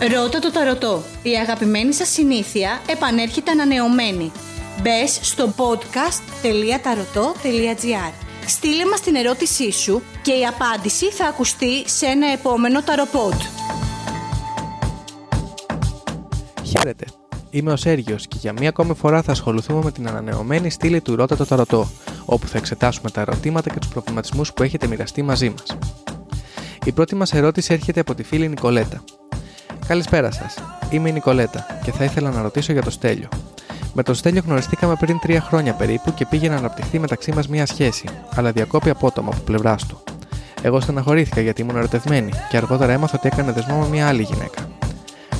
Ρώτα το ταρωτό. Η αγαπημένη σας συνήθεια επανέρχεται ανανεωμένη. Μπες στο podcast.tarotot.gr Στείλε μας την ερώτησή σου και η απάντηση θα ακουστεί σε ένα επόμενο ταροπότ. Χαίρετε. Είμαι ο Σέργιος και για μία ακόμη φορά θα ασχοληθούμε με την ανανεωμένη στήλη του Ρώτα το Ταρωτό, όπου θα εξετάσουμε τα ερωτήματα και τους προβληματισμούς που έχετε μοιραστεί μαζί μας. Η πρώτη μας ερώτηση έρχεται από τη φίλη Νικολέτα. Καλησπέρα σας. Είμαι η Νικολέτα και θα ήθελα να ρωτήσω για το Στέλιο. Με τον Στέλιο γνωριστήκαμε πριν τρία χρόνια περίπου και πήγε να αναπτυχθεί μεταξύ μας μία σχέση, αλλά διακόπη απότομα από πλευράς του. Εγώ στεναχωρήθηκα γιατί ήμουν ερωτευμένη και αργότερα έμαθα ότι έκανε δεσμό με μία άλλη γυναίκα.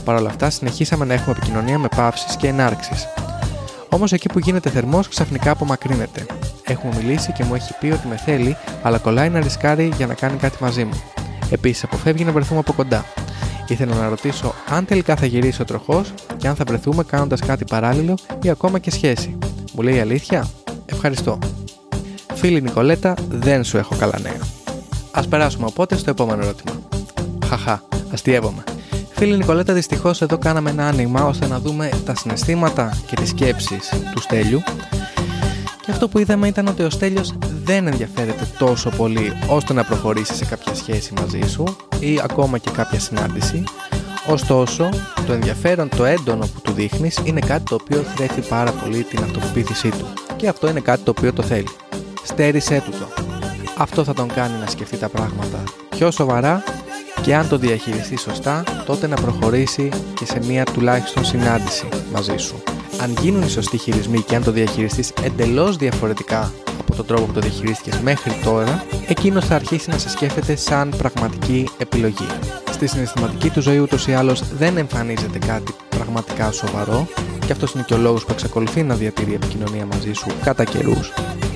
Παρ' όλα αυτά, συνεχίσαμε να έχουμε επικοινωνία με παύσει και ενάρξεις. Όμως εκεί που γίνεται θερμός, ξαφνικά απομακρύνεται. Έχουμε μιλήσει και μου έχει πει ότι με θέλει, αλλά κολλάει να ρισκάρει για να κάνει κάτι μαζί μου. Επίσης, αποφεύγει να βρεθούμε από κοντά. Ήθελα να ρωτήσω αν τελικά θα γυρίσει ο τροχός και αν θα βρεθούμε κάνοντας κάτι παράλληλο ή ακόμα και σχέση. Μου λέει αλήθεια. Ευχαριστώ. Φίλη Νικολέτα, δεν σου έχω καλά νέα. Α περάσουμε οπότε στο επόμενο ερώτημα. Χαχά, αστείευομαι. Φίλη Νικολέτα, δυστυχώς εδώ κάναμε ένα άνοιγμα ώστε να δούμε τα συναισθήματα και τις σκέψεις του Στέλιου. Και αυτό που είδαμε ήταν ότι ο Στέλιος δεν ενδιαφέρεται τόσο πολύ ώστε να προχωρήσει σε κάποια σχέση μαζί σου ή ακόμα και κάποια συνάντηση. Ωστόσο, το ενδιαφέρον, το έντονο που του δείχνεις είναι κάτι το οποίο θρέφει πάρα πολύ την αυτοπεποίθησή του. Και αυτό είναι κάτι το οποίο το θέλει. Στέρισέ του το. Αυτό θα τον κάνει να σκεφτεί τα πράγματα πιο σοβαρά και αν το διαχειριστεί σωστά, τότε να προχωρήσει και σε μία τουλάχιστον συνάντηση μαζί σου. Αν γίνουν οι σωστοί χειρισμοί και αν το διαχειριστείς εντελώς διαφορετικά από τον τρόπο που το διαχειρίστηκες μέχρι τώρα, εκείνος θα αρχίσει να σε σκέφτεται σαν πραγματική επιλογή. Στη συναισθηματική του ζωή ούτως ή άλλως δεν εμφανίζεται κάτι πραγματικά σοβαρό και αυτός είναι και ο λόγος που εξακολουθεί να διατηρεί επικοινωνία μαζί σου κατά καιρούς.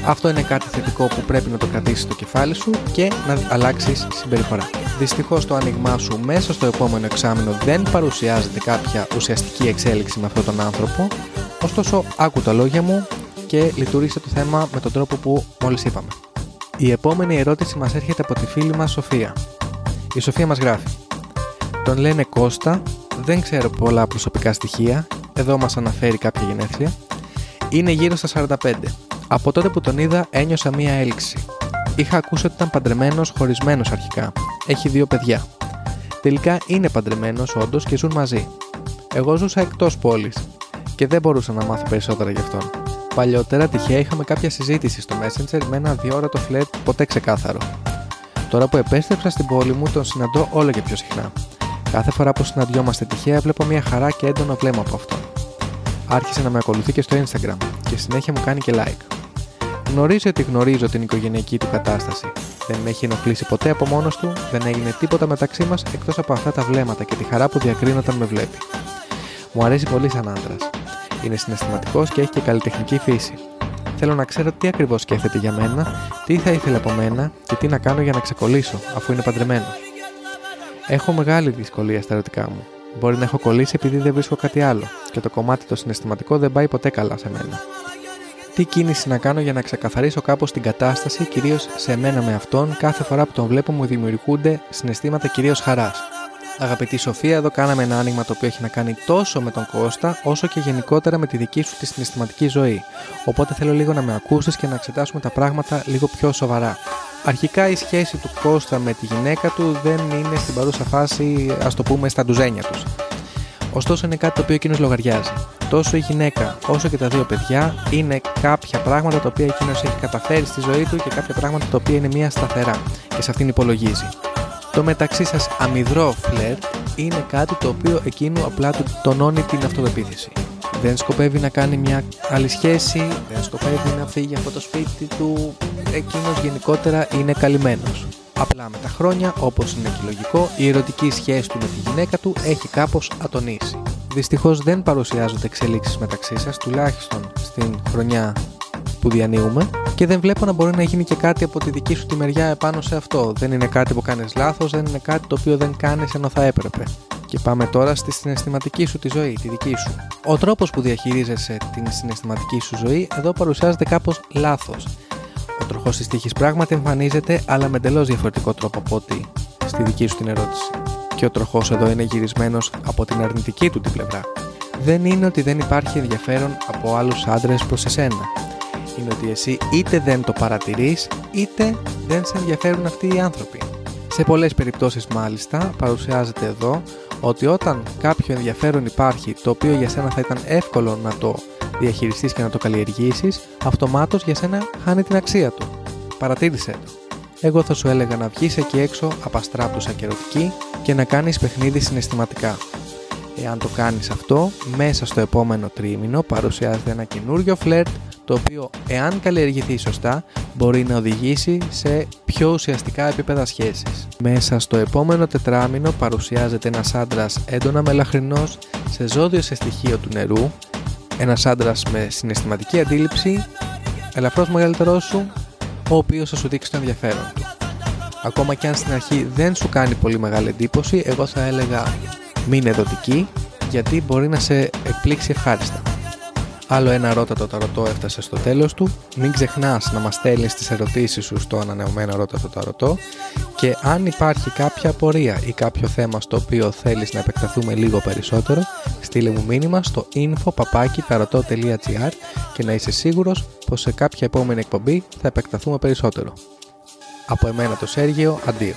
Αυτό είναι κάτι θετικό που πρέπει να το κρατήσεις στο κεφάλι σου και να αλλάξεις συμπεριφορά. Δυστυχώς το άνοιγμά σου μέσα στο επόμενο εξάμεινο δεν παρουσιάζεται κάποια ουσιαστική εξέλιξη με αυτόν τον άνθρωπο, ωστόσο άκου τα λόγια μου και λειτουργήσε το θέμα με τον τρόπο που μόλις είπαμε. Η επόμενη ερώτηση μας έρχεται από τη φίλη μας Σοφία. Η Σοφία μας γράφει Τον λένε Κώστα, δεν ξέρω πολλά προσωπικά στοιχεία, εδώ μας αναφέρει κάποια γενέθλια. Είναι γύρω στα 45. Από τότε που τον είδα ένιωσα μία έλξη. Είχα ακούσει ότι ήταν παντρεμένος χωρισμένος αρχικά. Έχει δύο παιδιά. Τελικά είναι παντρεμένος όντως και ζουν μαζί. Εγώ ζούσα εκτός πόλης και δεν μπορούσα να μάθω περισσότερα γι' αυτόν. Παλιότερα τυχαία είχαμε κάποια συζήτηση στο Messenger με ένα διόρατο φλερτ ποτέ ξεκάθαρο. Τώρα που επέστρεψα στην πόλη μου τον συναντώ όλο και πιο συχνά. Κάθε φορά που συναντιόμαστε τυχαία βλέπω μια χαρά και έντονο βλέμμα από αυτόν. Άρχισε να με ακολουθεί και στο Instagram και συνέχεια μου κάνει και like. Γνωρίζει ότι γνωρίζω την οικογενειακή του κατάσταση. Δεν με έχει ενοχλήσει ποτέ από μόνος του, δεν έγινε τίποτα μεταξύ μας εκτός από αυτά τα βλέμματα και τη χαρά που διακρίνει όταν με βλέπει. Μου αρέσει πολύ σαν άντρας. Είναι συναισθηματικός και έχει και καλλιτεχνική φύση. Θέλω να ξέρω τι ακριβώς σκέφτεται για μένα, τι θα ήθελε από μένα και τι να κάνω για να ξεκολλήσω, αφού είναι παντρεμένο. Έχω μεγάλη δυσκολία στα ερωτικά μου. Μπορεί να έχω κολλήσει επειδή δεν βρίσκω κάτι άλλο, και το κομμάτι το συναισθηματικό δεν πάει ποτέ καλά σε μένα τι κίνηση να κάνω για να ξεκαθαρίσω κάπως την κατάσταση, κυρίως σε μένα με αυτόν, κάθε φορά που τον βλέπω μου δημιουργούνται συναισθήματα κυρίως χαράς. Αγαπητή Σοφία, εδώ κάναμε ένα άνοιγμα το οποίο έχει να κάνει τόσο με τον Κώστα, όσο και γενικότερα με τη δική σου τη συναισθηματική ζωή. Οπότε θέλω λίγο να με ακούσει και να εξετάσουμε τα πράγματα λίγο πιο σοβαρά. Αρχικά η σχέση του Κώστα με τη γυναίκα του δεν είναι στην παρούσα φάση, ας το πούμε, στα ντουζένια τους. Ωστόσο είναι κάτι το οποίο εκείνος λογαριάζει τόσο η γυναίκα όσο και τα δύο παιδιά είναι κάποια πράγματα τα οποία εκείνος έχει καταφέρει στη ζωή του και κάποια πράγματα τα οποία είναι μία σταθερά και σε αυτήν υπολογίζει. Το μεταξύ σας αμυδρό φλερτ είναι κάτι το οποίο εκείνο απλά του τονώνει την αυτοπεποίθηση. Δεν σκοπεύει να κάνει μια άλλη σχέση, δεν σκοπεύει να φύγει από το σπίτι του, εκείνος γενικότερα είναι καλυμμένος. Απλά με τα χρόνια, όπως είναι και λογικό, η ερωτική σχέση του με τη γυναίκα του έχει κάπως ατονίσει. Δυστυχώς δεν παρουσιάζονται εξελίξεις μεταξύ σας, τουλάχιστον στην χρονιά που διανύουμε και δεν βλέπω να μπορεί να γίνει και κάτι από τη δική σου τη μεριά επάνω σε αυτό. Δεν είναι κάτι που κάνεις λάθος, δεν είναι κάτι το οποίο δεν κάνεις ενώ θα έπρεπε. Και πάμε τώρα στη συναισθηματική σου τη ζωή, τη δική σου. Ο τρόπος που διαχειρίζεσαι την συναισθηματική σου ζωή εδώ παρουσιάζεται κάπως λάθος. Ο τροχός της τύχης πράγματι εμφανίζεται, αλλά με εντελώς διαφορετικό τρόπο από ό,τι στη δική σου την ερώτηση. και ο τροχός εδώ είναι γυρισμένος από την αρνητική του την πλευρά. Δεν είναι ότι δεν υπάρχει ενδιαφέρον από άλλους άντρες προς εσένα. Είναι ότι εσύ είτε δεν το παρατηρείς, είτε δεν σε ενδιαφέρουν αυτοί οι άνθρωποι. Σε πολλές περιπτώσεις μάλιστα παρουσιάζεται εδώ ότι όταν κάποιο ενδιαφέρον υπάρχει το οποίο για σένα θα ήταν εύκολο να το διαχειριστείς και να το καλλιεργήσεις, αυτομάτως για σένα χάνει την αξία του. Παρατήρησέ το. Εγώ θα σου έλεγα να βγεις εκεί έξω απαστράπτουσα και ερωτική και να κάνεις παιχνίδι συναισθηματικά. Εάν το κάνεις αυτό, μέσα στο επόμενο τρίμηνο παρουσιάζεται ένα καινούριο φλερτ το οποίο εάν καλλιεργηθεί σωστά μπορεί να οδηγήσει σε πιο ουσιαστικά επίπεδα σχέσης. Μέσα στο επόμενο τετράμινο παρουσιάζεται ένας άντρας έντονα μελαχρινός σε ζώδιο σε στοιχείο του νερού, ένας άντρας με συναισθηματική αντίληψη, ελαφρώς μεγαλύτερός σου, ο οποίος θα σου δείξει το ενδιαφέρον του. Ακόμα και αν στην αρχή δεν σου κάνει πολύ μεγάλη εντύπωση, εγώ θα έλεγα μην εδοτική, γιατί μπορεί να σε εκπλήξει ευχάριστα. Άλλο ένα ρώτα το ταρωτό έφτασε στο τέλος του. Μην ξεχνάς να μας στέλνεις τις ερωτήσεις σου στο ανανεωμένο ρώτα το ταρωτό και αν υπάρχει κάποια απορία ή κάποιο θέμα στο οποίο θέλεις να επεκταθούμε λίγο περισσότερο, στείλε μου μήνυμα στο info.papakitarot.gr και να είσαι σίγουρος πως σε κάποια επόμενη εκπομπή θα επεκταθούμε περισσότερο. Από εμένα το Σέργιο, αντίο.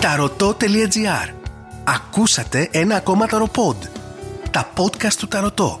Ταρωτό.gr Ακούσατε ένα ακόμα ταροπόντ. Τα podcast του Ταρωτό